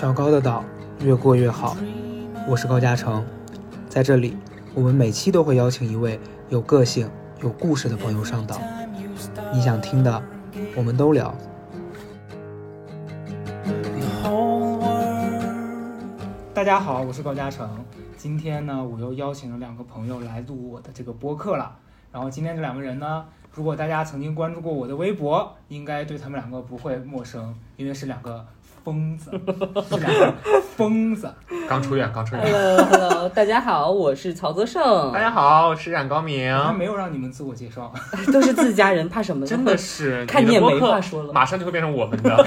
小高的岛越过越好，我是高嘉诚，在这里，我们每期都会邀请一位有个性、有故事的朋友上岛，你想听的，我们都聊。大家好，我是高嘉诚，今天呢，我又邀请了两个朋友来录我的这个播客了。然后今天这两个人呢，如果大家曾经关注过我的微博，应该对他们两个不会陌生，因为是两个疯子，是两个疯子。刚出院，刚出院。Hello Hello，大家好，我是曹泽胜大，家好，我是冉高明。他没有让你们自我介绍，都是自家人，怕什么呢？真的是，看你也没话说了。马上就会变成我们的。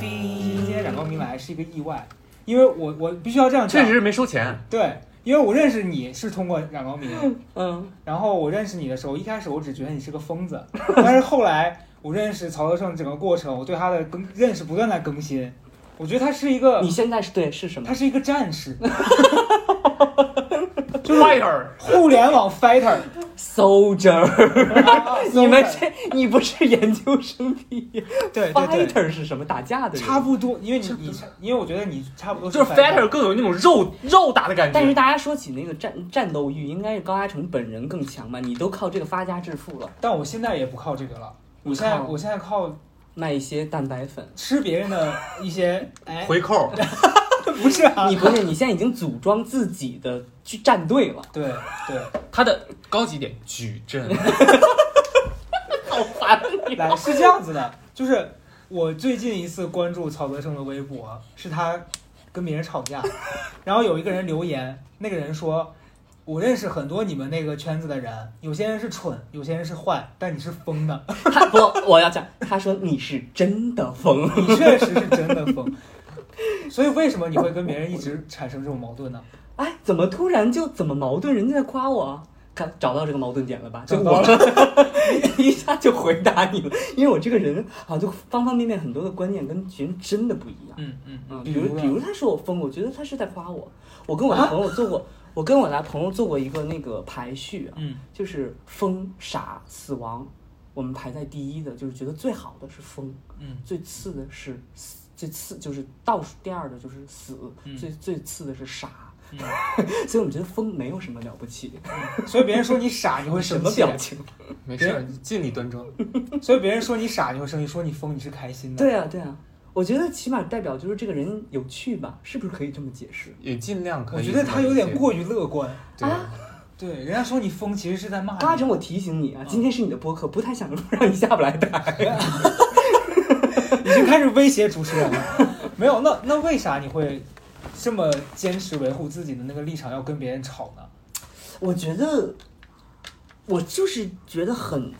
今.天冉高明来是一个意外，因为我我必须要这样讲确实，是没收钱，对，因为我认识你是通过冉高明，嗯，然后我认识你的时候，一开始我只觉得你是个疯子，但是后来我认识曹德胜整个过程，我对他的更认识不断在更新，我觉得他是一个你现在是对是什么？他？是一个战士，fighter，互联网 fighter，Soldier，你你们这你不是研究生毕业对对对。？Fighter 是什么？打架的人。差不多，因为你你，因为我觉得你差不多就是 fighter 更有那种肉肉打的感觉。但是大家说起那个战战斗欲，应该是高嘉诚本人更强吧？你都靠这个发家致富了，但我现在也不靠这个了，我现在我现在靠卖一些蛋白粉。吃别人的一些，哎，回扣，不是啊，你不是，你现在已经组装自己的去战队了。对对，他的高级点矩阵，好烦你！来是这样子的，就是我最近一次关注曹德胜的微博，是他跟别人吵架，然后有一个人留言，那个人说。我认识很多你们那个圈子的人，有些人是蠢，有些人是坏，但你是疯的，他不，我要讲，他说你是真的疯。你确实是真的疯。所以为什么你会跟别人一直产生这种矛盾呢？哎，怎么突然就怎么矛盾？人家在夸我，看找到这个矛盾点了吧？就找到我 一下就回答你了，因为我这个人啊，就方方面面很多的观念跟别人真的不一样。嗯嗯嗯，比如比如他说我疯，我觉得他是在夸我。我跟我的朋友做过，我跟我的朋友做过一个那个排序啊，嗯就是疯、傻、死亡，我们排在第一的，就是觉得最好的是疯，嗯最次的是死，最次就是倒数第二的就是死，嗯最最次的是傻。嗯，所以我们觉得疯没有什么了不起，所以别人说你傻，你会什。么表情？没事，尽力端庄。所以别人说你傻，你会生气；说你疯，你是开心的。对啊，对啊，我觉得起码代表就是这个人有趣吧，是不是可以这么解释？也尽量可以。我觉得他有点。过于乐观。对，啊对，人家说你疯，其实是在骂你。高嘉诚，我提醒你啊，今天是你的播客，不太想让你下不来台。已经开始威胁主持人了。没有，那那为啥你会这么坚持维护自己的那个立场，要跟别人吵呢？我觉得，我就是觉得很，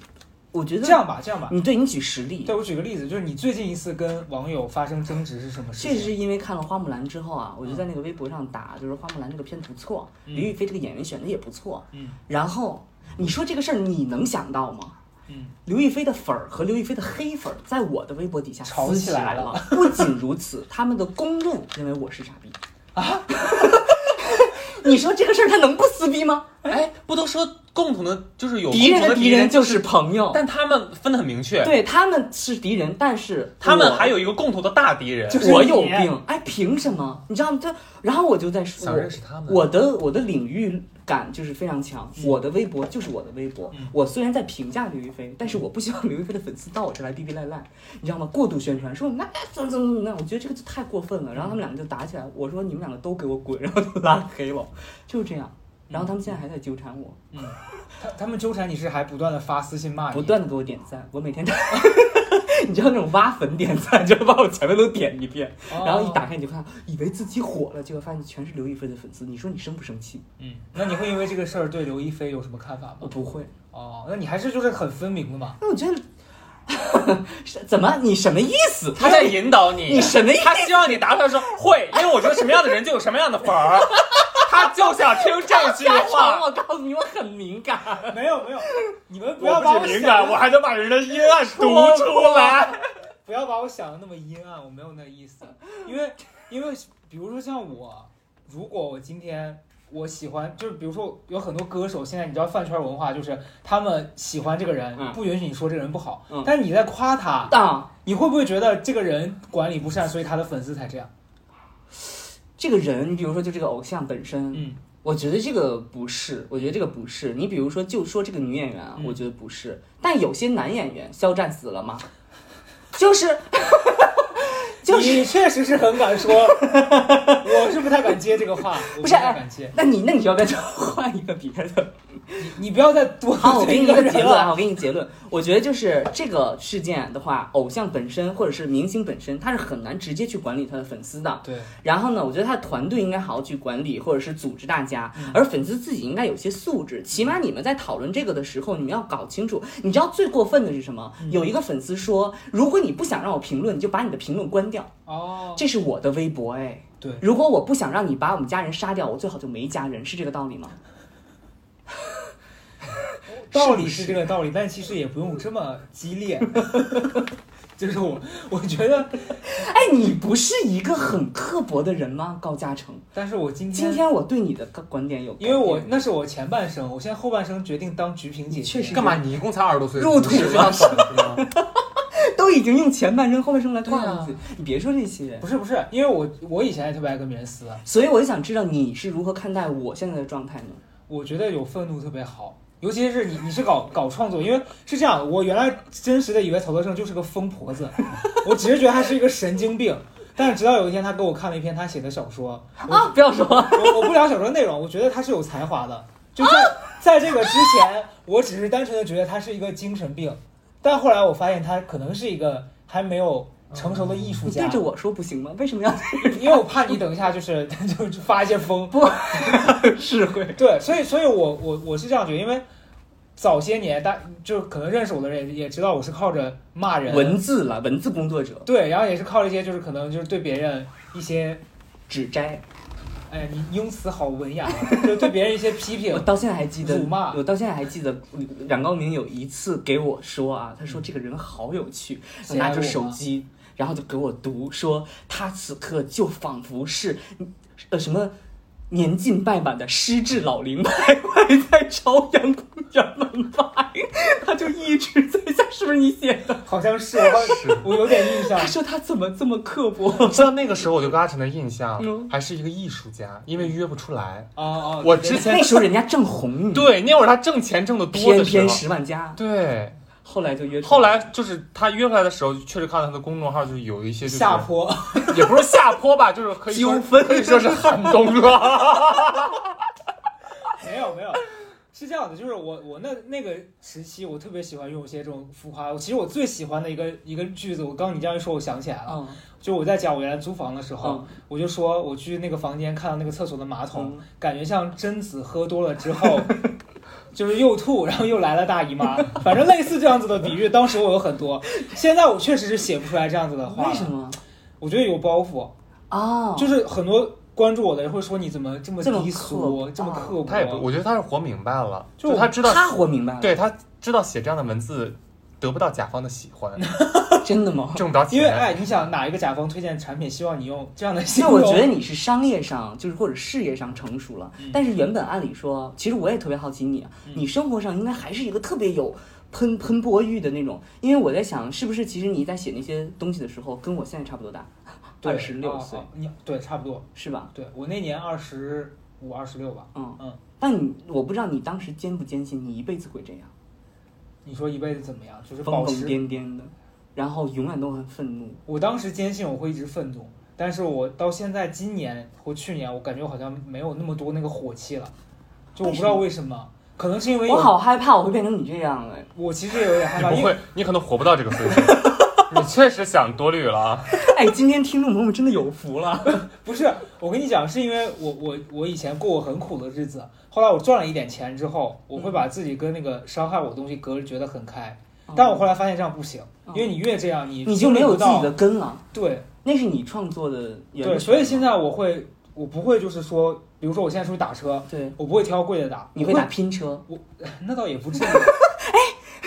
我觉得这样吧，这样吧。你对你举实例，对我举个例子，就是你最近一次跟网友发生争执是什么事情？这是因为看了花木兰之后啊，我就在那个微博上打，就是花木兰这个片不错，嗯刘亦菲这个演员选的也不错。嗯然后你说这个事儿你能想到吗？嗯，刘亦菲的粉儿和刘亦菲的黑粉儿在我的微博底下吵起来了起来了。不仅如此，他们的公认认为我是傻逼啊！你说这个事儿他能不撕逼吗？哎，不都说共同的就是有敌人的敌人就是朋友，但他们分得很明确，对他们是敌人，但是他们还有一个共同的大敌人，就是我有病，哎，凭什么？你知道吗？这，然后我就在说，想认识他们我的我的领域感就是非常强，嗯我的微博就是我的微博。嗯我虽然在评价刘亦菲，但是我不希望 刘亦菲的粉丝到我这来逼逼赖赖，你知道吗？过度宣传说那怎么怎么怎么样，我觉得这个就太过分了。然后他们两个就打起来，我说你们两个都给我滚，然后就拉黑了，就是这样。然后他们现在还在纠缠我，嗯，他他们纠缠你是还不断的发私信骂你，不断的给我点赞，我每天。你知道那种挖粉点赞，就是把我前面都点一遍，哦 然后一打开你就看，以为自己火了，结果发现全是刘亦菲的粉丝。你说你生不生气？嗯，那你会因为这个事儿对刘亦菲有什么看法吗？我不会。哦，那你还是就是很分明的嘛。那我觉得，是 怎么？你什么意思？他在引导你，你什么意思他希望你答出来说会，因为我觉得什么样的人就有什么样的粉儿，他就想听这句话。我告诉你，我很敏感。没有没有，你们不要我把我想不仅敏感，我还能把人的阴暗读出来。不要把我想的那么阴暗，我没有那意思。因为因为比如说像我，如果我今天我喜欢，就是比如说有很多歌手，现在你知道饭圈文化，就是他们喜欢这个人，嗯不允许你说这个人不好，嗯但是你在夸他，啊，你会不会觉得这个人管理不善，所以他的粉丝才这样？这个人，你比如说就这个偶像本身，嗯，我觉得这个不是，我觉得这个不是。你比如说，就说这个女演员我觉得不是。但有些男演员，肖战死了吗？就是 就是你确实是很敢说，我是不太敢接这个话，我不是太敢接。那你那你要不要换一个别的？你你不要再多好，我给你一个结论啊，我给你结论。我觉得就是这个事件的话，偶像本身或者是明星本身，他是很难直接去管理他的粉丝的。对，然后呢，我觉得他的团队应该好好去管理，或者是组织大家，嗯而粉丝自己应该有些素质。起码你们在讨论这个的时候，你们要搞清楚。你知道最过分的是什么？嗯有一个粉丝说，如果你不想让我评论，你就把你的评论关掉。哦，这是我的微博哎。对如果我不想让你把我们家人杀掉，我最好就没家人，是这个道理吗？道理是这个道理，但其实也不用这么激烈。就是我，我觉得，哎，你不是一个很刻薄的人吗，高嘉诚？但是我今天今天我对你的观点有，因为我那是我前半生，我现在后半生决定当菊萍姐姐。确实干嘛？你一共才二十多岁，入土你是这样走的是吗？都已经用前半生后半生来挂对啊自己，你别说这些。不是不是，因为我我以前也特别爱跟别人撕，所以我就想知道你是如何看待我现在的状态呢？我觉得有愤怒特别好，尤其是你你是搞搞创作，因为是这样，我原来真实的以为曹德胜就是个疯婆子，我只是觉得他是一个神经病。但是直到有一天，他给我看了一篇他写的小说，我啊，不要说，我我不聊小说内容，我觉得他是有才华的。就在在这个之前，我只是单纯的觉得他是一个精神病，但后来我发现他可能是一个还没有成熟的艺术家你对。着我说不行吗？为什么要因为我怕你等一下就是就是发一些疯。不 是会？对，所以所以我我我是这样觉得，因为早些年大就可能认识我的人也也知道我是靠着骂人，文字了，文字工作者对，然后也是靠着一些就是可能就是对别人一些。指摘。哎，你用词好文雅，啊就对别人一些批评我。到现在还记得辱骂，我到现在还记得冉高明有一次给我说啊，他说这个人好有趣，嗯拿着手机，然后就给我读说他此刻就仿佛是呃什么。年近半百的失智老林徘徊在朝阳公园门外，他就一直在想，是不是你写的？好像是我好我有点印象他。说他怎么这么刻薄？知道那个时候我就跟阿成的印象嗯还是一个艺术家，因为约不出来。哦哦，我之前那时候人家正红，，对那会儿他挣钱挣的多的时候，偏十万加，对，后来就约出后来就是他约出来的时候，确实看到他的公众号，就是有一些就是下坡，也不是下坡吧，就是可以说纠纷可以说是寒冬了。没有没有，是这样的，就是我我那那个时期，我特别喜欢用一些这种浮夸。其实我最喜欢的一个一个句子，我刚你这样一说，我想起来了，嗯就我在讲我原来租房的时候，嗯我就说我去那个房间看到那个厕所的马桶，嗯感觉像贞子喝多了之后。就是又吐，然后又来了大姨妈，反正类似这样子的比喻，当时我有很多，现在我确实是写不出来这样子的话。为什？么？我觉得有包袱，哦，就是很多关注我的人会说你怎么这么低俗，这么啊刻薄。他也不，我觉得他是活明白了，就就他知道，他活明白了，对他知道写这样的文字得不到甲方的喜欢，真的吗？挣不着钱。因为哎，你想哪一个甲方推荐产品，希望你用这样的形那容？我觉得你是商业上，就是或者事业上成熟了，嗯但是原本按理说，其实我也特别好奇你啊，嗯你生活上应该还是一个特别有喷喷薄欲的那种，因为我在想，是不是其实你在写那些东西的时候，跟我现在差不多大，对二十六啊岁啊你对差不多，是吧？对我那年二十五、二十六吧。嗯嗯，但你我不知道你当时坚不坚信你一辈子会这样，你说一辈子怎么样？就是疯疯。癫癫的，然后永远都很愤怒。我当时坚信我会一直愤怒，但是我到现在今年或去年，我感觉我好像没有那么多那个火气了，就我不知道为什么，可能是因为我好害怕我会变成你这样哎。我其实也有点害怕，因为你不会，你可能活不到这个岁数。你确实想多虑了啊！哎，今天听众朋友们真的有福了。不是，我跟你讲，是因为我我我以前过过很苦的日子，后来我赚了一点钱之后，我会把自己跟那个伤害我的东西隔觉得很开。但我后来发现这样不行，因为你越这样，你你就没有自己的的根了，对那是你创作的对，所以现在我会，我不会就是说，比如说我现在出去打车，对我不会挑贵的打，你会打拼车，我 那倒也不至于。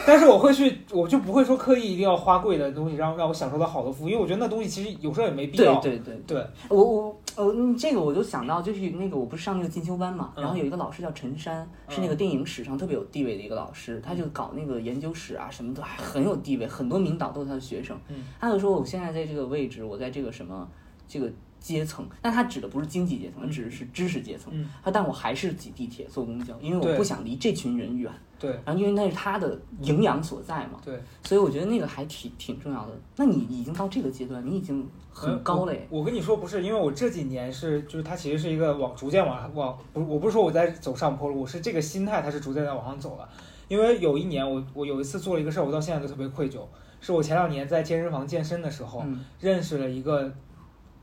但是我会去，我就不会说刻意一定要花贵的东西，让让我享受到好的服务，因为我觉得那东西其实有时候也没必要。对对，对。我我哦，嗯这个我就想到，就是那个我不是上那个进修班嘛，嗯。然后有一个老师叫陈山，是那个电影史上特别有地位的一个老师，他就搞那个研究史啊什么的，还很有地位，很多名导都是他的学生。嗯。他就说我现在在这个位置，我在这个什么这个阶层，但他指的不是经济阶层，嗯指的是知识阶层。嗯他但我还是挤地铁坐公交，因为我不想离这群人远，对然后因为那是他的营养所在嘛，对，所以我觉得那个还挺挺重要的。那你已经到这个阶段，你已经很高了耶。我。我跟你说不是，因为我这几年是，就是它其实是一个往逐渐往往不，我不是说我在走上坡路，我是这个心态，它是逐渐在往上走了。因为有一年我我有一次做了一个事儿，我到现在都特别愧疚，是我前两年在健身房健身的时候、嗯认识了一个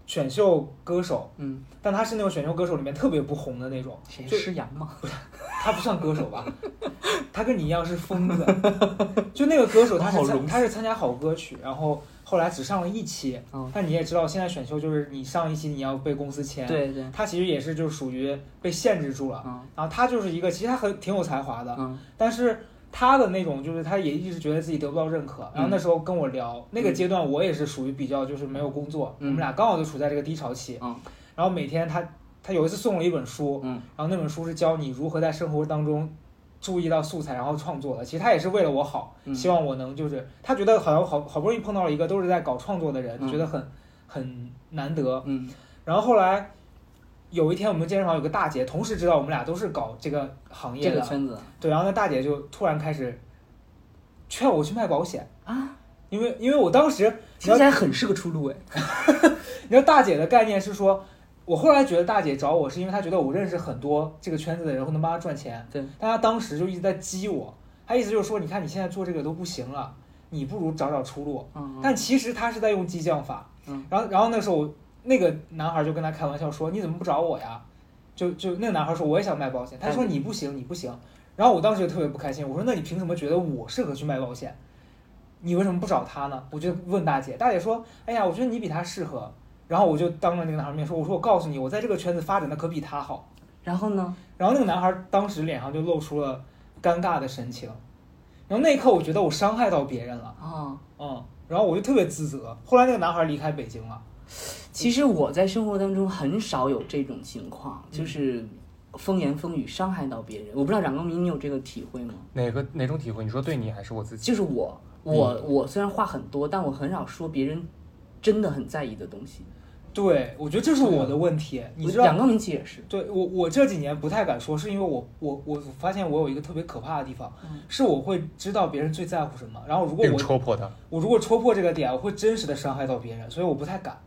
选秀歌手，嗯，但他是那种选秀歌手里面特别不红的那种，谁就施阳吗？他不算歌手吧？他跟你一样是疯子。就那个歌手，他是他是参加好歌曲，然后后来只上了一期。嗯但你也知道，现在选秀就是你上一期你要被公司签。。对对，他其实也是就属于被限制住了。嗯然后他就是一个，其实他很挺有才华的，嗯但是他的那种就是他也一直觉得自己得不到认可。然后那时候跟我聊，那个阶段我也是属于比较就是没有工作，嗯我们俩刚好就处在这个低潮期。嗯然后每天他他有一次送了一本书，嗯然后那本书是教你如何在生活当中注意到素材，然后创作的。其实他也是为了我好，嗯希望我能就是他觉得好像好好不容易碰到了一个都是在搞创作的人，嗯觉得很很难得。嗯然后后来有一天我们健身房有个大姐，同时知道我们俩都是搞这个行业的，这个圈子对，然后那大姐就突然开始劝我去卖保险，啊，因为因为我当时你听起来很是个出路哎。你知道大姐的概念是说，我后来觉得大姐找我是因为她觉得我认识很多这个圈子的人，我能帮她赚钱。对，但她当时就一直在激我，她意思就是说，你看你现在做这个都不行了，你不如找找出路。嗯但其实她是在用激将法。嗯。然后然后那时候我那个男孩就跟他开玩笑说，你怎么不找我呀？就就那个男孩说我也想卖保险，他说哎你不行，你不行。然后我当时就特别不开心，我说那你凭什么觉得我适合去卖保险？你为什么不找他呢？我就问大姐，大姐说，哎呀，我觉得你比他适合。然后我就当着那个男孩面说，我说我告诉你，我在这个圈子发展的可比他好。然后呢？然后那个男孩当时脸上就露出了尴尬的神情，然后那一刻我觉得我伤害到别人了，啊，嗯，然后我就特别自责。后来那个男孩离开北京了，其实我在生活当中很少有这种情况，嗯就是风言风语伤害到别人。我不知道冉光明你有这个体会吗？哪个哪种体会？你说对你还是我自己？就是我，我我虽然话很多，但我很少说别人真的很在意的东西。对我觉得这是我的问题，你知道冉光明其实也是，对我，我这几年不太敢说，是因为我我我发现我有一个特别可怕的地方，嗯是我会知道别人最在乎什么，然后如果我戳破他。我如果戳破这个点，我会真实的伤害到别人，所以我不太敢。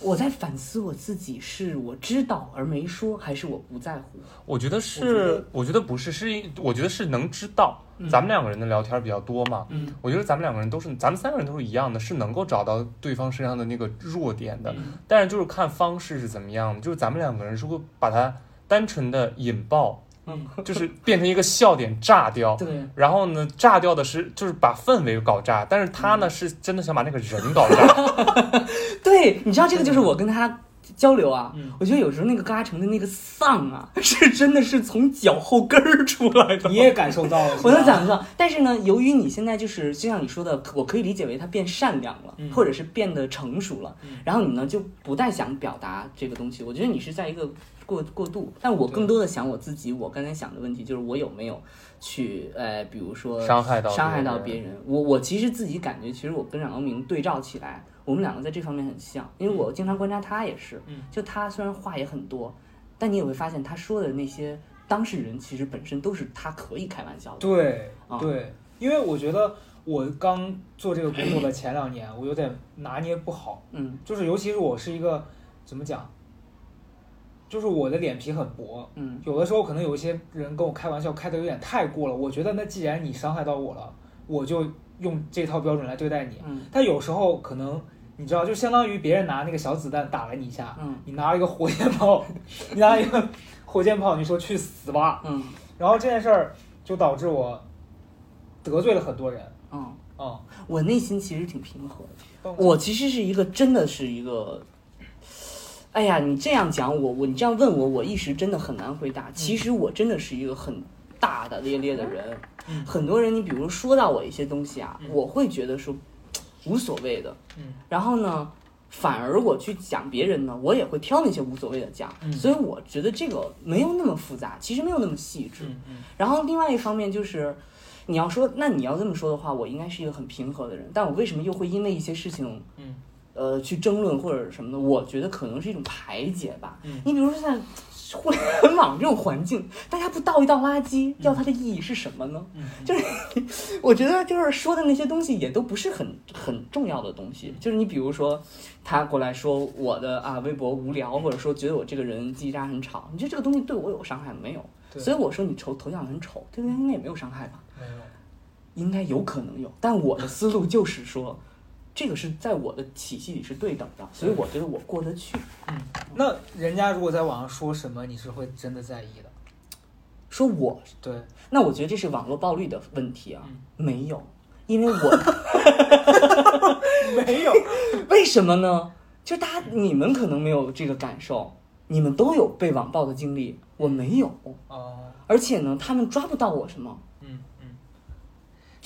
我在反思我自己，是我知道而没说，还是我不在乎？我觉得是得，我觉得不是，是因我觉得是能知道。嗯咱们两个人的聊天比较多嘛，嗯我觉得咱们两个人都是，咱们三个人都是一样的，是能够找到对方身上的那个弱点的，嗯但是就是看方式是怎么样的，就是咱们两个人是会把它单纯的引爆，嗯，就是变成一个笑点炸掉，对，然后呢，炸掉的是就是把氛围搞炸，但是他呢是真的想把那个人搞炸，对，你知道这个就是我跟他交流啊，嗯。我觉得有时候那个高嘉诚的那个丧啊，是真的是从脚后跟儿出来的。你也感受到了，我能感受到，但是呢，由于你现在就是就像你说的，我可以理解为他变善良了，嗯。或者是变得成熟了，嗯。然后你呢就不再想表达这个东西。我觉得你是在一个过过度，但我更多的想我自己，我刚才想的问题就是我有没有去呃，比如说伤害到伤害到别人。我我其实自己感觉，其实我跟冉高明对照起来，我们两个在这方面很像，因为我经常观察他也是，嗯。就他虽然话也很多，但你也会发现他说的那些当事人其实本身都是他可以开玩笑的。对啊。对，因为我觉得我刚做这个工作的前两年，我有点拿捏不好，嗯。就是尤其是我是一个怎么讲，就是我的脸皮很薄，嗯有的时候可能有一些人跟我开玩笑开的有点太过了，我觉得那既然你伤害到我了，我就用这套标准来对待你。嗯但有时候可能你知道，就相当于别人拿那个小子弹打了你一下，嗯你拿了一个火箭炮，你拿一个火箭炮，你说去死吧，嗯然后这件事儿就导致我得罪了很多人。嗯，嗯，我内心其实挺平和的。嗯我其实是一个真的是一个，哎呀，你这样讲我，我你这样问我，我一时真的很难回答。其实我真的是一个很大大咧咧的人，嗯。很多人你比如说到我一些东西啊，嗯我会觉得说无所谓的，嗯。然后呢，反而我去讲别人呢，我也会挑那些无所谓的讲，嗯。所以我觉得这个没有那么复杂，其实没有那么细致。嗯。嗯。然后另外一方面就是，你要说，那你要这么说的话，我应该是一个很平和的人，但我为什么又会因为一些事情，嗯呃，去争论或者什么的？我觉得可能是一种排解吧。嗯你比如说像互联网这种环境，大家不倒一倒垃圾，要它的意义是什么呢？嗯就是 我觉得就是说的那些东西也都不是很很重要的东西。就是你比如说，他过来说我的啊微博无聊，或者说觉得我这个人叽喳很吵，你觉得这个东西对我有伤害吗？没有。所以我说你丑头像很丑，对人应该也没有伤害吧？没有。应该有可能有，但我的思路就是说，这个是在我的体系里是对等的，所以我觉得我过得去。嗯那人家如果在网上说什么，你是会真的在意的？说我，对，那我觉得这是网络暴力的问题啊，嗯没有，因为我 没有。为什么呢？就大家你们可能没有这个感受，你们都有被网暴的经历，我没有，哦，而且呢，他们抓不到我什么。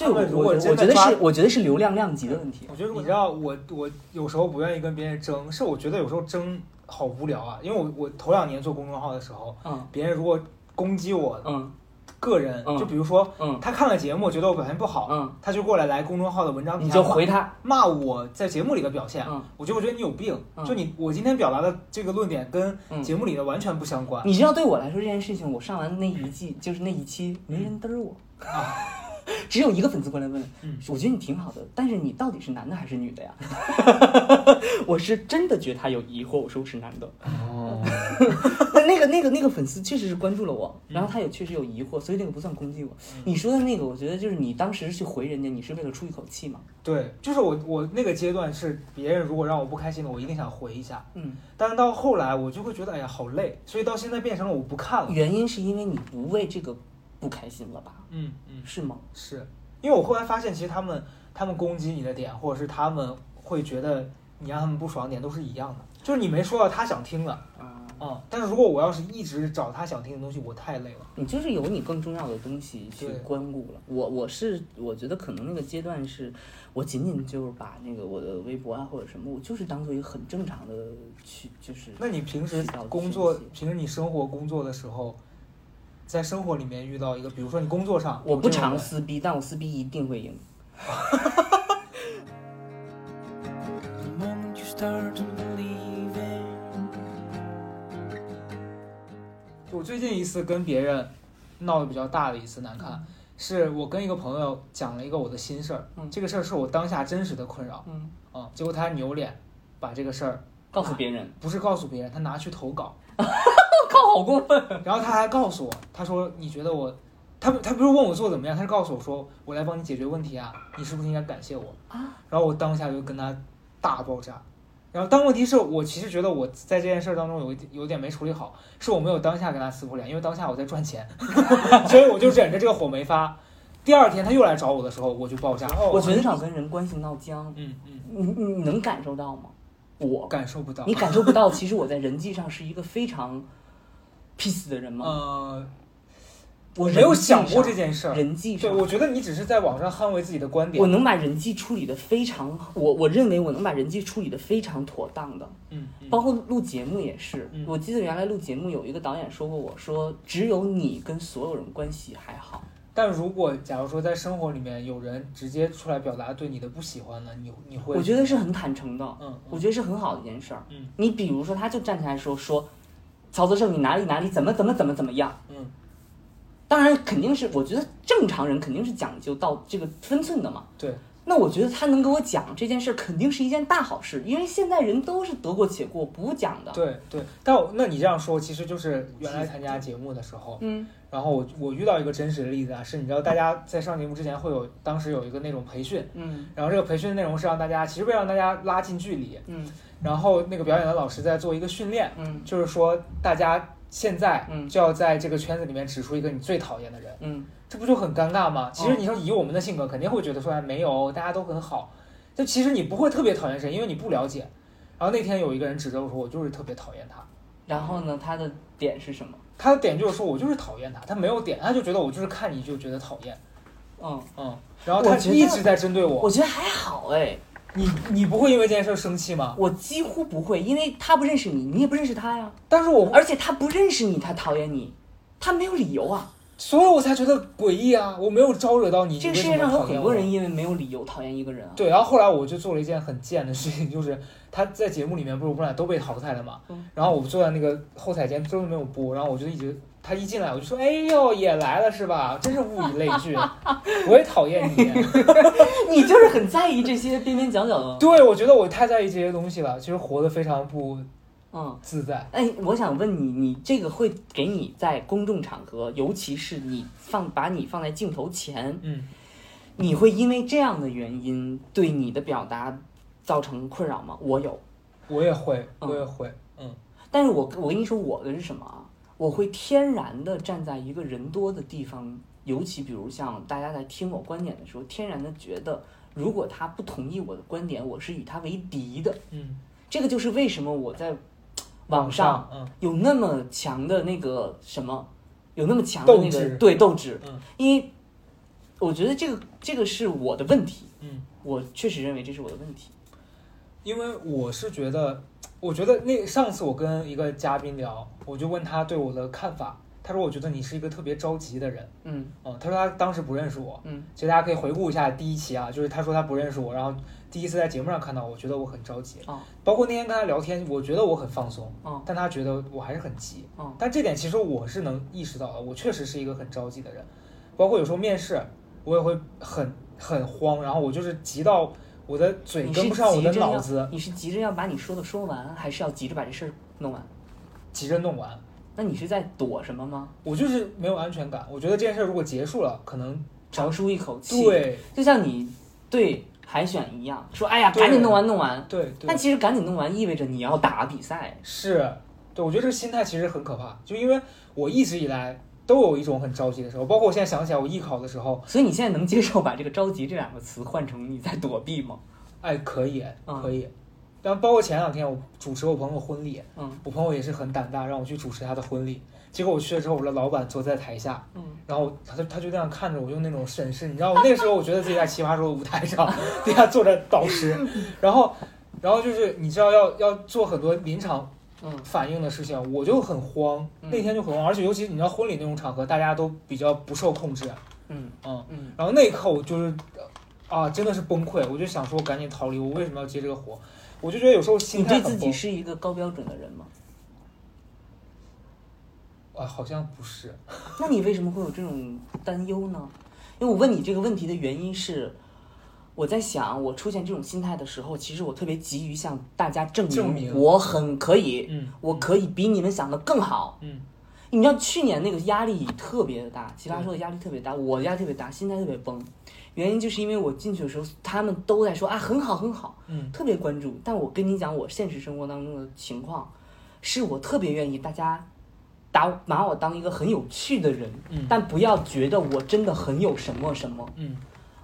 这他们如果我我觉得是，我觉得是流量量级的问题。我觉得你知道，我我有时候不愿意跟别人争，是我觉得有时候争好无聊啊。因为我我头两年做公众号的时候，嗯别人如果攻击我嗯个人，嗯就比如说嗯他看了节目觉得我表现不好，嗯，他就过来来公众号的文章底你下回他。骂我在节目里的表现，嗯我就我觉得你有病。嗯就你我今天表达的这个论点跟嗯节目里的完全不相关。你知道，对我来说这件事情，我上完那一季，就是那一期，没人嘚儿我，啊，只有一个粉丝过来问，嗯我觉得你挺好的，但是你到底是男的还是女的呀？我是真的觉得他有疑惑，我说我是男的。哦，但那个那个那个粉丝确实是关注了我，嗯然后他也确实有疑惑，所以那个不算攻击我。嗯你说的那个，我觉得就是你当时去回人家，你是为了出一口气嘛？对，就是我我那个阶段是别人如果让我不开心了，我一定想回一下。嗯，但是到后来我就会觉得，哎呀，好累，所以到现在变成了我不看了。原因是因为你不为这个不开心了吧？嗯嗯，是吗？是因为我后来发现，其实他们他们攻击你的点，或者是他们会觉得你让他们不爽点都是一样的，就是你没说到他想听的啊，啊、但是如果我要是一直找他想听的东西，我太累了。你就是有你更重要的东西去关顾了。我我是我觉得可能那个阶段是，我仅仅就是把那个我的微博啊或者什么，我就是当做一个很正常的去就是。那你平时工作，平时你生活工作的时候，在生活里面遇到一个，比如说你工作上，我不常撕逼，但我撕逼一定会赢。我最近一次跟别人闹得比较大的一次难看，是我跟一个朋友讲了一个我的心事儿，嗯这个事儿是我当下真实的困扰嗯，啊、结果他扭脸把这个事儿告诉别人，不是告诉别人，他拿去投稿，我靠，好过分！然后他还告诉我，他说你觉得我，他他不是问我做得怎么样，他是告诉我说我来帮你解决问题啊，你是不是应该感谢我啊？然后我当下就跟他大爆炸。然后，但问题是我其实觉得我在这件事儿当中有一点有点没处理好，是我没有当下跟他撕破脸，因为当下我在赚钱，所以我就忍着这个火没发。第二天他又来找我的时候，我就爆炸。我很少跟人关系闹僵，嗯嗯，你你你能感受到吗？我感受不到。你感受不到，其实我在人际上是一个非常 peace 的人吗？呃，我没有想过这件事儿。人际对，我觉得你只是在网上捍卫自己的观点。我能把人际处理的非常，我我认为我能把人际处理的非常妥当的，嗯，嗯包括录节目也是。嗯我记得原来录节目有一个导演说过我说，只有你跟所有人关系还好。但如果假如说在生活里面有人直接出来表达对你的不喜欢呢，你你会？我觉得是很坦诚的，嗯，我觉得是很好的一件事儿。嗯你比如说，他就站起来说说，曹泽胜你哪里哪里怎么怎么怎么怎么样。嗯当然肯定是，我觉得正常人肯定是讲究到这个分寸的嘛。对。那我觉得他能给我讲这件事，肯定是一件大好事，因为现在人都是得过且过，不讲的。对对，但我那你这样说，其实就是原来参加节目的时候，嗯然后我我遇到一个真实的例子啊，是你知道大家在上节目之前会有当时有一个那种培训，嗯然后这个培训的内容是让大家其实为了让大家拉近距离，嗯然后那个表演的老师在做一个训练，嗯就是说大家现在嗯就要在这个圈子里面指出一个你最讨厌的人。嗯这不就很尴尬吗？其实哦你说以我们的性格，肯定会觉得说哎没有，大家都很好。就其实你不会特别讨厌谁，因为你不了解。然后那天有一个人指着我说，我就是特别讨厌他。然后呢，他的点是什么？他的点就是说我就是讨厌他，他没有点，他就觉得我就是看你就觉得讨厌，嗯，嗯。然后他一直在针对我，我觉得还好哎，你你不会因为这件事儿生气吗？我几乎不会，因为他不认识你，你也不认识他呀。但是我，而且他不认识你，他讨厌你，他没有理由啊。所以我才觉得诡异啊！我没有招惹到你，这个世界上有很多人因为没有理由讨厌一个人啊。对，然后后来我就做了一件很贱的事情，就是他在节目里面不是我们俩都被淘汰了嘛，嗯然后我坐在那个后台间，真的没有播，然后我就一直他一进来我就说，哎呦也来了是吧？真是物以类聚，我也讨厌你。你就是很在意这些边边角角的。对，我觉得我太在意这些东西了，其实活得非常不嗯，自在。哎，我想问你，你这个会给你在公众场合，尤其是你放把你放在镜头前，嗯，你会因为这样的原因对你的表达造成困扰吗？我有，我也会，嗯我也会，嗯但是我我跟你说我的是什么啊？我会天然的站在一个人多的地方，尤其比如像大家在听我观点的时候，天然的觉得，如果他不同意我的观点，我是与他为敌的。嗯，这个就是为什么我在网上嗯。有那么强的那个什么，有那么强的那个斗对斗志，嗯。因为我觉得这个这个是我的问题，嗯，我确实认为这是我的问题。因为我是觉得，我觉得那上次我跟一个嘉宾聊，我就问他对我的看法，他说我觉得你是一个特别着急的人，嗯。嗯，他说他当时不认识我，嗯。其实大家可以回顾一下第一期啊，就是他说他不认识我，然后第一次在节目上看到我，觉得我很着急，哦。包括那天跟他聊天，我觉得我很放松，哦。但他觉得我还是很急，哦。但这点其实我是能意识到的，我确实是一个很着急的人，包括有时候面试，我也会很很慌，然后我就是急到我的嘴跟不上我的脑子，你是急着要把你说的说完，还是要急着把这事儿弄完？急着弄完。那你是在躲什么吗？我就是没有安全感，我觉得这件事如果结束了，可能长舒一口气，，对。就像你对海选一样，说哎呀，赶紧弄完弄完。对对。但其实赶紧弄完意味着你要打比赛，是，对我觉得这个心态其实很可怕，就因为我一直以来都有一种很着急的时候，包括我现在想起来我艺考的时候，所以你现在能接受把这个着急这两个词换成你在躲避吗？哎，可以嗯可以，然后包括前两天我主持我朋友婚礼，嗯。我朋友也是很胆大，让我去主持他的婚礼。结果我去了之后，我的老板坐在台下，嗯，然后他就他就那样看着我，用那种审视，你知道，我那时候我觉得自己在奇葩说的舞台上，底下坐着导师，然后，然后就是你知道要要做很多临场嗯。反应的事情，我就很慌，嗯。那天就很慌，而且尤其你知道婚礼那种场合，大家都比较不受控制，嗯。嗯，嗯。然后那一刻我就是啊，真的是崩溃，我就想说赶紧逃离，我为什么要接这个活？我就觉得有时候心你对自己是一个高标准的人吗？啊，好像不是，那你为什么会有这种担忧呢？因为我问你这个问题的原因是，我在想，我出现这种心态的时候，其实我特别急于向大家证明证明我很可以，嗯我可以比你们想的更好。嗯你知道去年那个压力特别的大，奇葩说的压力特别大，我压力特别大，心态特别崩。原因就是因为我进去的时候，他们都在说啊很好很好，嗯特别关注。但我跟你讲，我现实生活当中的情况，是我特别愿意大家打把我当一个很有趣的人，嗯但不要觉得我真的很有什么什么。嗯，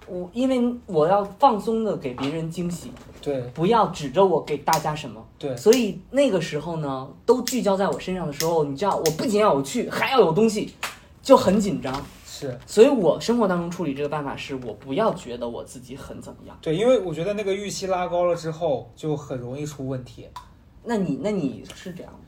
我因为我要放松的给别人惊喜，对不要指着我给大家什么。对，所以那个时候呢，都聚焦在我身上的时候，你知道，我不仅要有趣，还要有东西，就很紧张。是所以我生活当中处理这个办法是，我不要觉得我自己很怎么样。对，因为我觉得那个预期拉高了之后，就很容易出问题。那你那你是这样吗？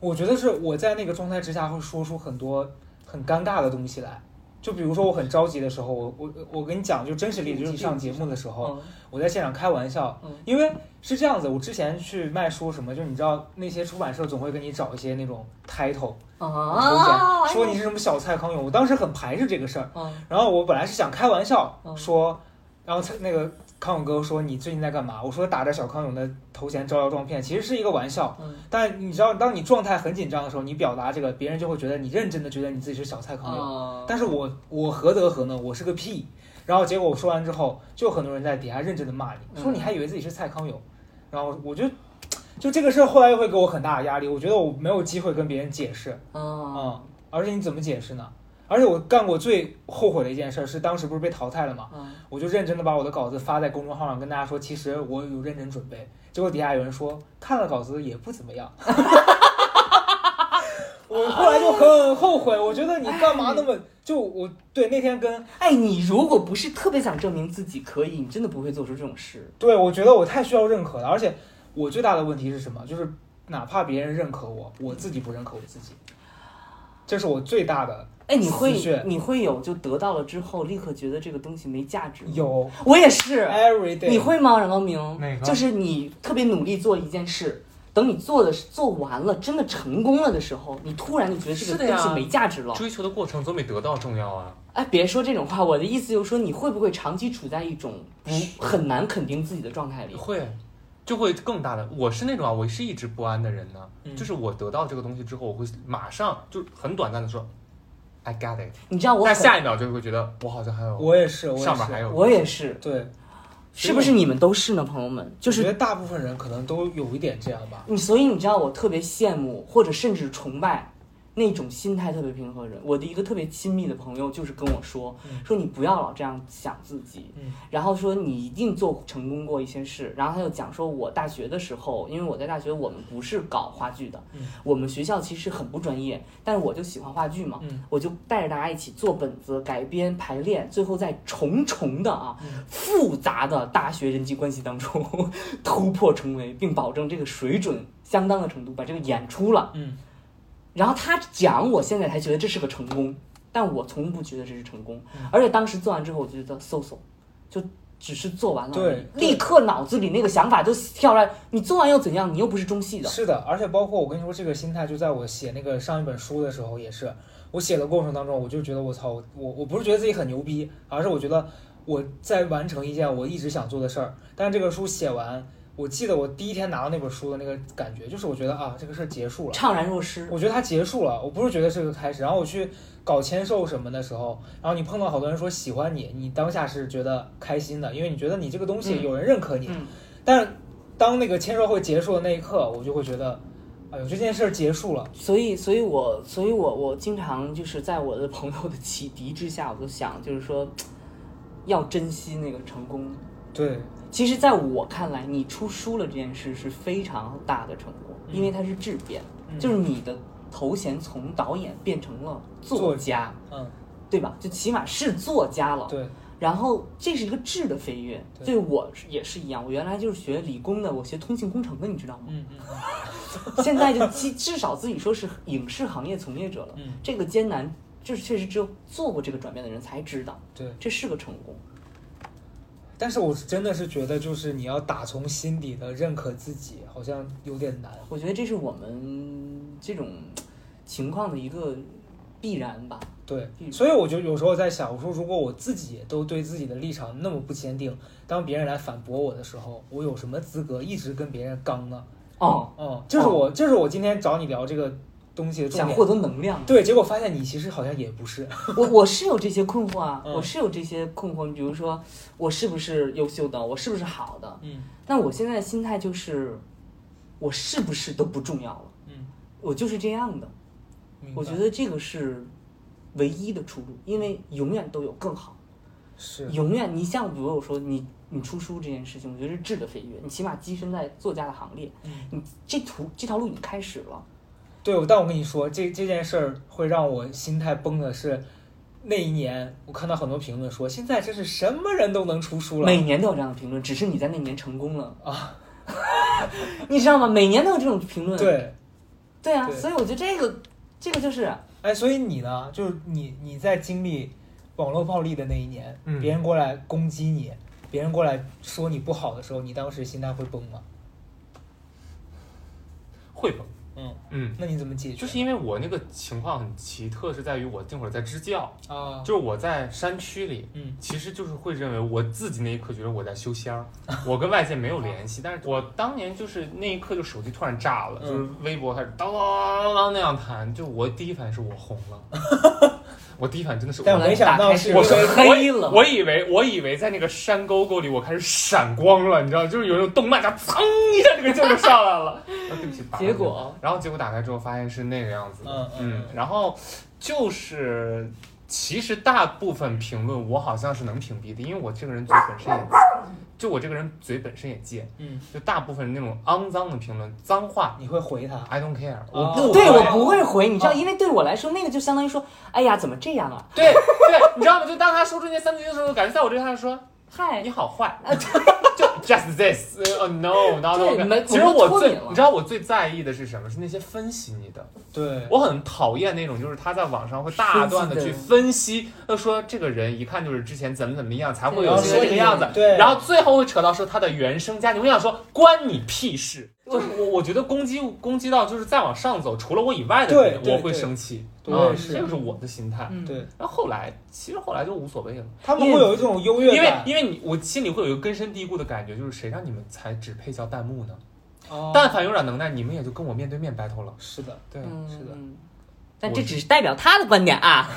我觉得是我在那个状态之下会说出很多很尴尬的东西来。就比如说我很着急的时候，我我我跟你讲，就真实例子，就是上节目的时候，嗯我在现场开玩笑嗯，因为是这样子，我之前去卖书什么，就你知道那些出版社总会给你找一些那种 title 头啊，衔，说你是什么小蔡康永，我当时很排斥这个事儿，嗯。然后我本来是想开玩笑嗯。说，然后他那个康永哥说你最近在干嘛？我说打着小康永的头衔招摇撞骗，其实是一个玩笑。嗯但你知道，当你状态很紧张的时候，你表达这个，别人就会觉得你认真的觉得你自己是小蔡康永。啊，但是我我何德何能？我是个屁。然后结果我说完之后，就很多人在底下认真的骂你，说嗯你还以为自己是蔡康永。然后我就就这个事儿后来又会给我很大的压力，我觉得我没有机会跟别人解释。啊嗯，而且你怎么解释呢？而且我干过最后悔的一件事是，当时不是被淘汰了吗？啊我就认真的把我的稿子发在公众号上，跟大家说，其实我有认真准备。结果底下有人说看了稿子也不怎么样。我后来就很后悔，我觉得你干嘛那么就我对那天跟哎，你如果不是特别想证明自己可以，你真的不会做出这种事。对我觉得我太需要认可了，而且我最大的问题是什么？就是哪怕别人认可我，我自己不认可我自己，这是我最大的哎，你会你会有就得到了之后立刻觉得这个东西没价值？有我也是。every day。你会吗，冉高明？哪个就是你特别努力做一件事，等你做的做完了，真的成功了的时候，你突然就觉得这个东西没价值了。追求的过程总比得到重要啊。哎，别说这种话，我的意思就是说，你会不会长期处在一种不很难肯定自己的状态里？会，就会更大的。我是那种啊，我是一直不安的人呢。嗯就是我得到这个东西之后，我会马上就很短暂的说，I got it，你知道我很但下一秒就会觉得我好像还有我也是，我也是上面还有我也是，对，是不是你们都是呢，朋友们？就是我觉得大部分人可能都有一点这样吧。你，所以你知道我特别羡慕，或者甚至崇拜那种心态特别平和的人。我的一个特别亲密的朋友就是跟我说，嗯说你不要老这样想自己，嗯然后说你一定做成功过一些事。然后他就讲说，我大学的时候，因为我在大学我们不是搞话剧的，嗯我们学校其实很不专业，但是我就喜欢话剧嘛，嗯我就带着大家一起做本子、改编、排练，最后在重重的啊、嗯复杂的大学人际关系当中 突破重围，并保证这个水准相当的程度把这个演出了。嗯然后他讲，我现在才觉得这是个成功，但我从不觉得这是成功。嗯而且当时做完之后，我就觉得 so so，就只是做完了，对对立刻脑子里那个想法就跳出来，你做完又怎样？你又不是中戏的。是的，而且包括我跟你说，这个心态就在我写那个上一本书的时候也是，我写的过程当中，我就觉得我操，我我不是觉得自己很牛逼，而是我觉得我在完成一件我一直想做的事儿。但是这个书写完，我记得我第一天拿到那本书的那个感觉，就是我觉得啊，这个事儿结束了。怅然若失。我觉得它结束了，我不是觉得是个开始。然后我去搞签售什么的时候，然后你碰到好多人说喜欢你，你当下是觉得开心的，因为你觉得你这个东西嗯有人认可你。嗯但当那个签售会结束的那一刻，我就会觉得，哎呦，这件事儿结束了。所以，所以我，所以我，我经常就是在我的朋友的启迪之下，我就想，就是说，要珍惜那个成功。对，其实，在我看来，你出书了这件事是非常大的成功，嗯因为它是质变，就是你的头衔从导演变成了作家，嗯，对吧？就起码是作家了。对，然后这是一个质的飞跃，对对我也是一样。我原来就是学理工的，我学通信工程的，你知道吗？嗯嗯 现在就至至少自己说是影视行业从业者了。嗯，这个艰难，就是确实只有做过这个转变的人才知道，对。这是个成功。但是我真的是觉得，就是你要打从心底的认可自己，好像有点难。我觉得这是我们这种情况的一个必然吧。对，嗯所以我就有时候在想，我说如果我自己都对自己的立场那么不坚定，当别人来反驳我的时候，我有什么资格一直跟别人刚呢？哦，嗯，这是我，这是我今天找你聊这个东西的重点。想获得能量。对，结果发现你其实好像也不是。我我是有这些困惑啊，嗯我是有这些困惑。你比如说，我是不是优秀的？我是不是好的？嗯那我现在的心态就是，我是不是都不重要了，嗯，我就是这样的。我觉得这个是唯一的出路，因为永远都有更好。是永远，你像比如我说你你出书这件事情，我觉得是质的飞跃，你起码跻身在作家的行列，嗯你这途这条路已经开始了。对，但我跟你说，这这件事儿会让我心态崩的是，那一年我看到很多评论说，现在真是什么人都能出书了。每年都有这样的评论，只是你在那年成功了啊，你知道吗？每年都有这种评论。对，对啊，对所以我觉得这个这个就是哎，所以你呢，就是你你在经历网络暴力的那一年，嗯别人过来攻击你，别人过来说你不好的时候，你当时心态会崩吗？会崩。嗯，嗯，那你怎么解决？就是因为我那个情况很奇特，是在于我那会儿在支教，啊，就是我在山区里，嗯。其实就是会认为我自己那一刻觉得我在修仙儿，我跟外界没有联系。但是我当年就是那一刻就手机突然炸了，嗯。就是微博开始当当当当那样弹，就我第一反应是我红了，我第一反应真的是我但没想到是我是我黑了我以为我以为在那个山沟沟里我开始闪光了，你知道，就是有那种动漫感，噌一下这个劲儿就上来了。啊，对不起，结果然后结果打开之后发现是那个样子，嗯嗯然后就是其实大部分评论我好像是能屏蔽的，因为我这个人嘴本身也就我这个人嘴本身也贱，嗯，就大部分那种肮脏的评论、脏话你会回他？，I don't care，我哦不对我不会回，你知道，哦因为对我来说，那个就相当于说，哎呀，怎么这样啊？对对，你知道吗？就当他说出那三字经的时候，感觉在我这他说嗨你，好坏，就 just this，哦 no，然后对没其实我我最你知道我最在意的是什么？是那些分析你的。对，我很讨厌那种，就是他在网上会大段的去分析，他说这个人一看就是之前怎么怎么样，才会有现在这个样子。对然后最后会扯到说他的原生家庭，我想说关你屁事。就是我我觉得攻击攻击到就是再往上走，除了我以外的人，我会生气。啊对，是这个是我的心态。嗯，对，然后后来其实后来就无所谓了，他们会有一种优越感因为。因为你我心里会有一个根深蒂固的感觉，就是谁让你们才只配叫弹幕呢？哦但凡有点能耐，你们也就跟我面对面 battle 了。是的，对，嗯，是的嗯。但这只是代表他的观点啊，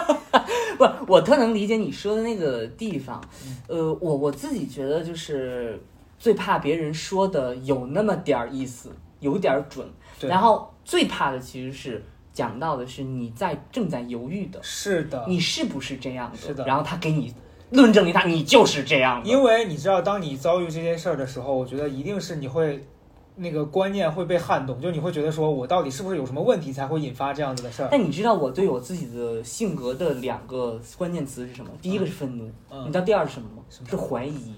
不，我特能理解你说的那个地方。嗯呃，我我自己觉得就是最怕别人说的有那么点儿意思，有点儿准。然后最怕的其实是讲到的是你在正在犹豫的，是的，你是不是这样的？是的然后他给你论证一下，你就是这样的。因为你知道，当你遭遇这件事儿的时候，我觉得一定是你会。那个观念会被撼动，就你会觉得说，我到底是不是有什么问题才会引发这样子的事儿？但你知道我对我自己的性格的两个关键词是什么？第一个是愤怒，嗯你知道第二是什么吗？什么是怀疑。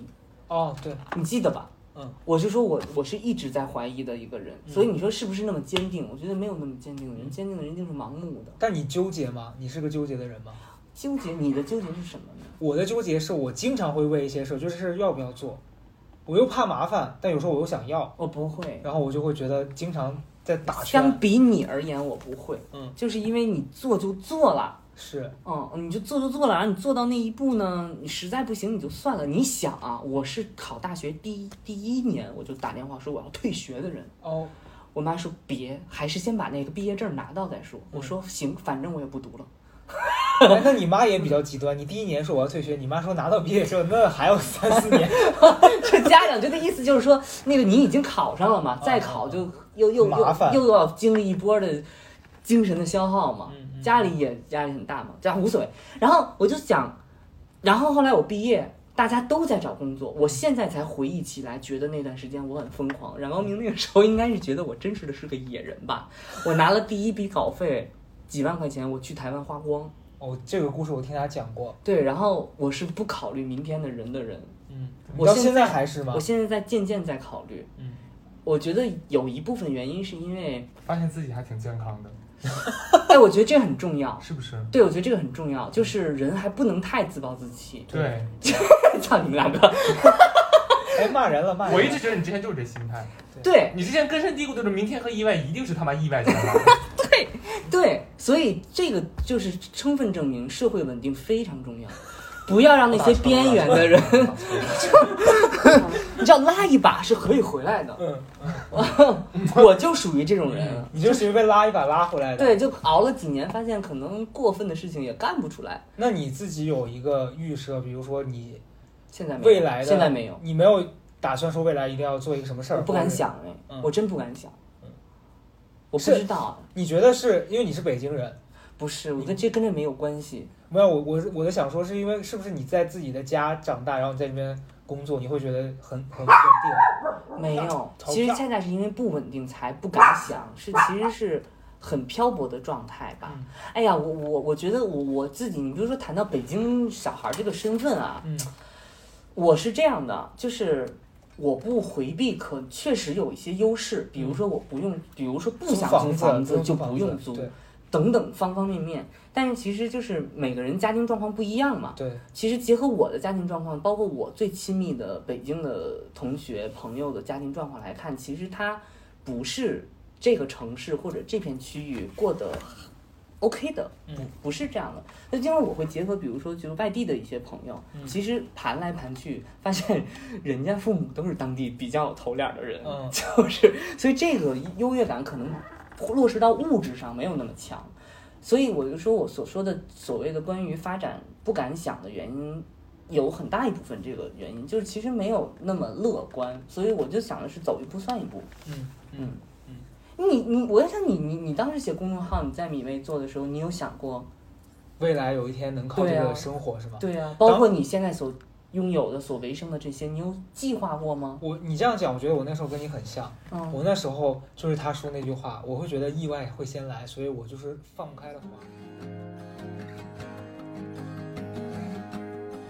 哦，对，你记得吧？嗯，我就说我我是一直在怀疑的一个人，嗯所以你说是不是那么坚定？我觉得没有那么坚定的人，坚定的人一定是盲目的。但你纠结吗？你是个纠结的人吗？纠结，你的纠结是什么呢？我的纠结是我经常会为一些事儿，就是事要不要做，我又怕麻烦，但有时候我又想要，我不会。然后我就会觉得经常在打圈。相比你而言，我不会。嗯，就是因为你做就做了，是，嗯，你就做就做了，然后你做到那一步呢，你实在不行你就算了。你想啊，我是考大学第一第一年我就打电话说我要退学的人，哦，我妈说别，还是先把那个毕业证拿到再说。我说行，反正我也不读了。哎那你妈也比较极端，你第一年说我要退学，你妈说拿到毕业证那还有三四年，这家长就的意思就是说，那个你已经考上了嘛，再考就又又麻烦又又要经历一波的精神的消耗嘛。家里也压力很大嘛，这样无所谓。然后我就想，然后后来我毕业，大家都在找工作，我现在才回忆起来，觉得那段时间我很疯狂。冉高明那个时候应该是觉得我真实的是个野人吧。我拿了第一笔稿费，几万块钱，我去台湾花光。哦，这个故事我听他讲过，对，然后我是不考虑明天的人的人，嗯，我到现在还是吗我？现在在渐渐在考虑。嗯，我觉得有一部分原因是因为，发现自己还挺健康的，哎，我觉得这很重要。是不是？对，我觉得这个很重要，就是人还不能太自暴自弃。对，操你们两个！哎，骂人了，骂人了。我一直觉得你之前就是这心态，对你之前根深蒂固就是明天和意外一定是他妈意外先来。对，所以这个就是充分证明社会稳定非常重要，不要让那些边缘的人，你知道拉一把是可以回来的。嗯，我就属于这种人。你就属于被拉一把拉回来的。，对，就熬了几年，发现可能过分的事情也干不出来。那你自己有一个预设，比如说你现在没有未来的，现在没有，你没有打算说未来一定要做一个什么事儿？我不敢。想哎，嗯我真不敢想。我不知道，你觉得是因为你是北京人？不是，我跟这跟这没有关系。没有，我我是我在想说，是因为是不是你在自己的家长大，然后你在这边工作，你会觉得很很稳定？没有，其实恰恰是因为不稳定才不敢想，是其实是很漂泊的状态吧。嗯哎呀，我我我觉得我我自己，你比如说谈到北京小孩这个身份啊，嗯我是这样的，就是我不回避，可确实有一些优势，比如说我不用，比如说不想租租房子就不用租等等方方面面。但是其实就是每个人家庭状况不一样嘛，对，其实结合我的家庭状况，包括我最亲密的北京的同学朋友的家庭状况来看，其实他不是这个城市或者这片区域过得 OK 的，嗯。不不是这样的。那经常我会结合，比如说就是外地的一些朋友，嗯。其实盘来盘去，发现人家父母都是当地比较有头脸儿的人，嗯。就是所以这个优越感可能落实到物质上没有那么强。所以我就说我所说的所谓的关于发展不敢想的原因，有很大一部分这个原因就是其实没有那么乐观，所以我就想的是走一步算一步。嗯嗯嗯你你我在想你你你当时写公众号你在米未做的时候，你有想过？未来有一天能靠这个生活是吗？对啊，包括你现在所拥有的所维生的这些，你有计划过吗？我你这样讲，我觉得我那时候跟你很像。嗯，我那时候就是他说那句话，我会觉得意外会先来，所以我就是放不开的话。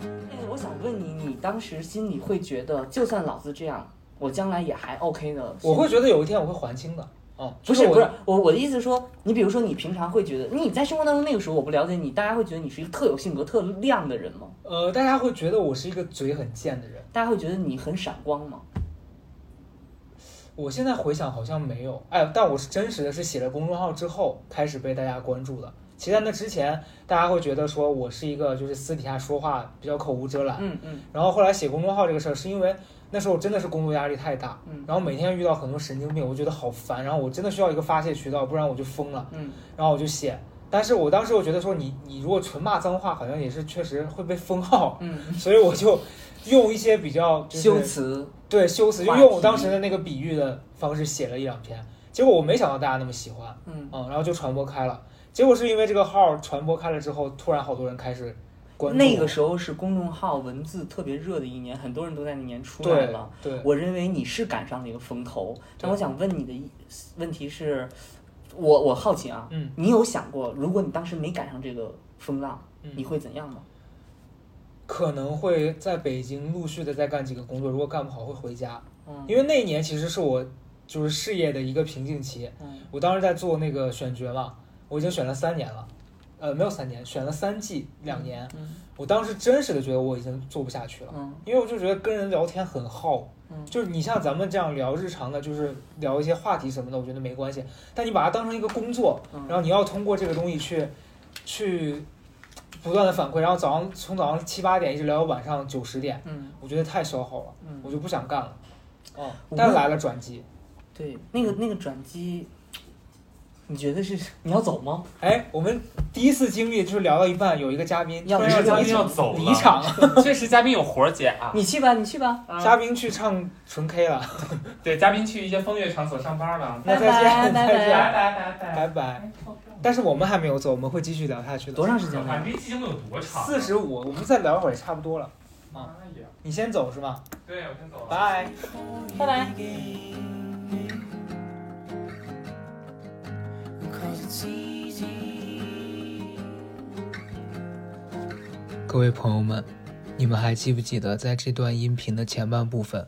哎，我想问你，你当时心里会觉得，就算老子这样，我将来也还 OK 的？我会觉得有一天我会还清的。哦，不是不是我我的意思是说，你比如说你平常会觉得你在生活当中那个时候我不了解你，大家会觉得你是一个特有性格、特亮的人吗？呃，大家会觉得我是一个嘴很贱的人。大家会觉得你很闪光吗？我现在回想好像没有，哎，但我是真实的是写了公众号之后开始被大家关注的。其实在那之前，大家会觉得说我是一个就是私底下说话比较口无遮拦，嗯嗯然后后来写公众号这个事儿，是因为那时候真的是工作压力太大，嗯。然后每天遇到很多神经病，我觉得好烦，然后我真的需要一个发泄渠道，不然我就疯了，嗯。然后我就写。但是我当时我觉得说你你如果纯骂脏话，好像也是确实会被封号，嗯，所以我就用一些比较就是修辞，对修辞，就用我当时的那个比喻的方式写了一两篇，结果我没想到大家那么喜欢，嗯。嗯，然后就传播开了。结果是因为这个号传播开了之后，突然好多人开始那个时候是公众号文字特别热的一年，很多人都在那年出来了。对，我认为你是赶上了一个风头，但我想问你的问题是，我我好奇啊，嗯。你有想过，如果你当时没赶上这个风浪，嗯。你会怎样吗？可能会在北京陆续的再干几个工作，如果干不好会回家，嗯。因为那一年其实是我就是事业的一个瓶颈期。嗯。我当时在做那个选角嘛，我已经选了三年了，呃，没有三年，选了三季两年。嗯我当时真实的觉得我已经做不下去了，嗯因为我就觉得跟人聊天很耗。嗯就是你像咱们这样聊日常的，就是聊一些话题什么的，我觉得没关系。但你把它当成一个工作，嗯然后你要通过这个东西去去不断的反馈，然后早上从早上七八点一直聊到晚上九十点，嗯我觉得太消耗了，嗯我就不想干了。哦，但来了转机，对，那个那个转机，你觉得是你要走吗？哎，我们第一次经历就是聊到一半，有一个嘉宾要不然离这个嘉宾要走了离场，确实嘉宾有活儿接啊。你去吧，你去吧。嘉宾去唱纯 K 了，对，嘉宾去一些风月场所上班了。那再见，拜拜再见，拜拜拜拜拜拜。但是我们还没有走，我们会继续聊下去的。多长时间啊，了？这期节目有多长？四十五，我们再聊一会儿也差不多了。啊呀，你先走是吗？对，我先走了。拜。拜拜。Cause 各位朋友们，你们还记不记得在这段音频的前半部分，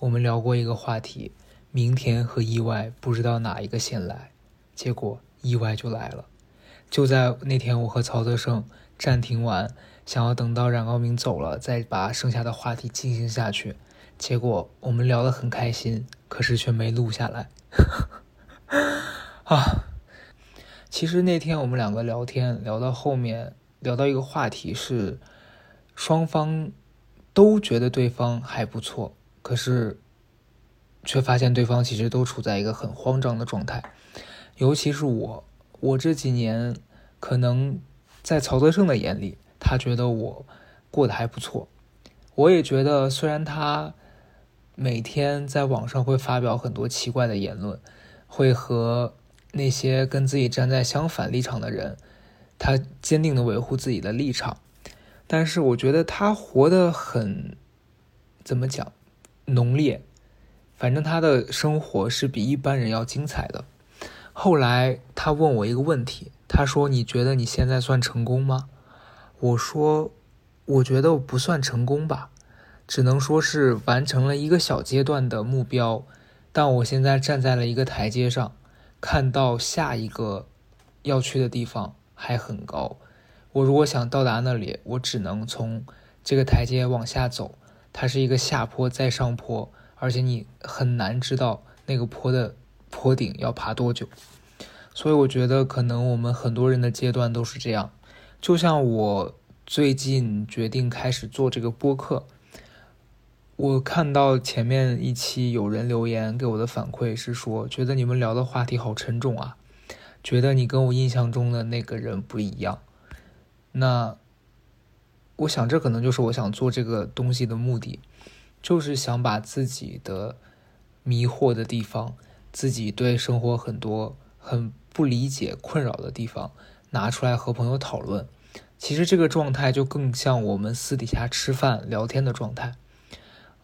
我们聊过一个话题：明天和意外不知道哪一个先来。结果意外就来了。就在那天，我和曹德胜暂停完，想要等到冉高明走了，再把剩下的话题进行下去。结果我们聊得很开心，可是却没录下来。啊，其实那天我们两个聊天聊到后面，聊到一个话题是，双方都觉得对方还不错，可是却发现对方其实都处在一个很慌张的状态。尤其是我，我这几年可能在曹德胜的眼里，他觉得我过得还不错。我也觉得，虽然他每天在网上会发表很多奇怪的言论，会和那些跟自己站在相反立场的人，他坚定的维护自己的立场，但是我觉得他活得很，怎么讲，浓烈，反正他的生活是比一般人要精彩的。后来他问我一个问题，他说：“你觉得你现在算成功吗？”我说：“我觉得不算成功吧，只能说是完成了一个小阶段的目标，但我现在站在了一个台阶上，看到下一个要去的地方还很高。我如果想到达那里，我只能从这个台阶往下走，它是一个下坡再上坡，而且你很难知道那个坡的坡顶要爬多久。所以我觉得可能我们很多人的阶段都是这样。就像我最近决定开始做这个播客，我看到前面一期有人留言给我的反馈是说，觉得你们聊的话题好沉重啊，觉得你跟我印象中的那个人不一样。那我想这可能就是我想做这个东西的目的，就是想把自己的迷惑的地方，自己对生活很多很不理解、困扰的地方拿出来和朋友讨论。其实这个状态就更像我们私底下吃饭聊天的状态。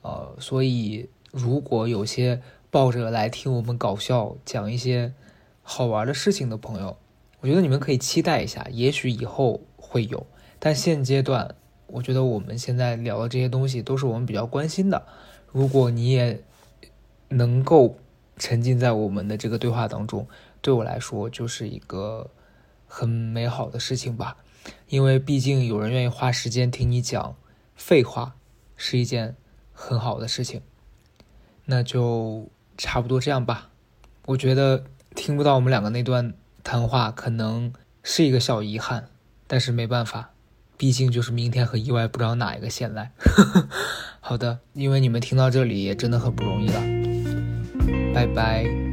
呃，所以如果有些抱着来听我们搞笑、讲一些好玩的事情的朋友，我觉得你们可以期待一下，也许以后会有。但现阶段，我觉得我们现在聊的这些东西都是我们比较关心的。如果你也能够沉浸在我们的这个对话当中，对我来说就是一个很美好的事情吧。因为毕竟有人愿意花时间听你讲废话，是一件很好的事情。那就差不多这样吧。我觉得听不到我们两个那段谈话，可能是一个小遗憾，但是没办法，毕竟就是明天和意外不知道哪一个先来。好的，因为你们听到这里也真的很不容易了，拜拜。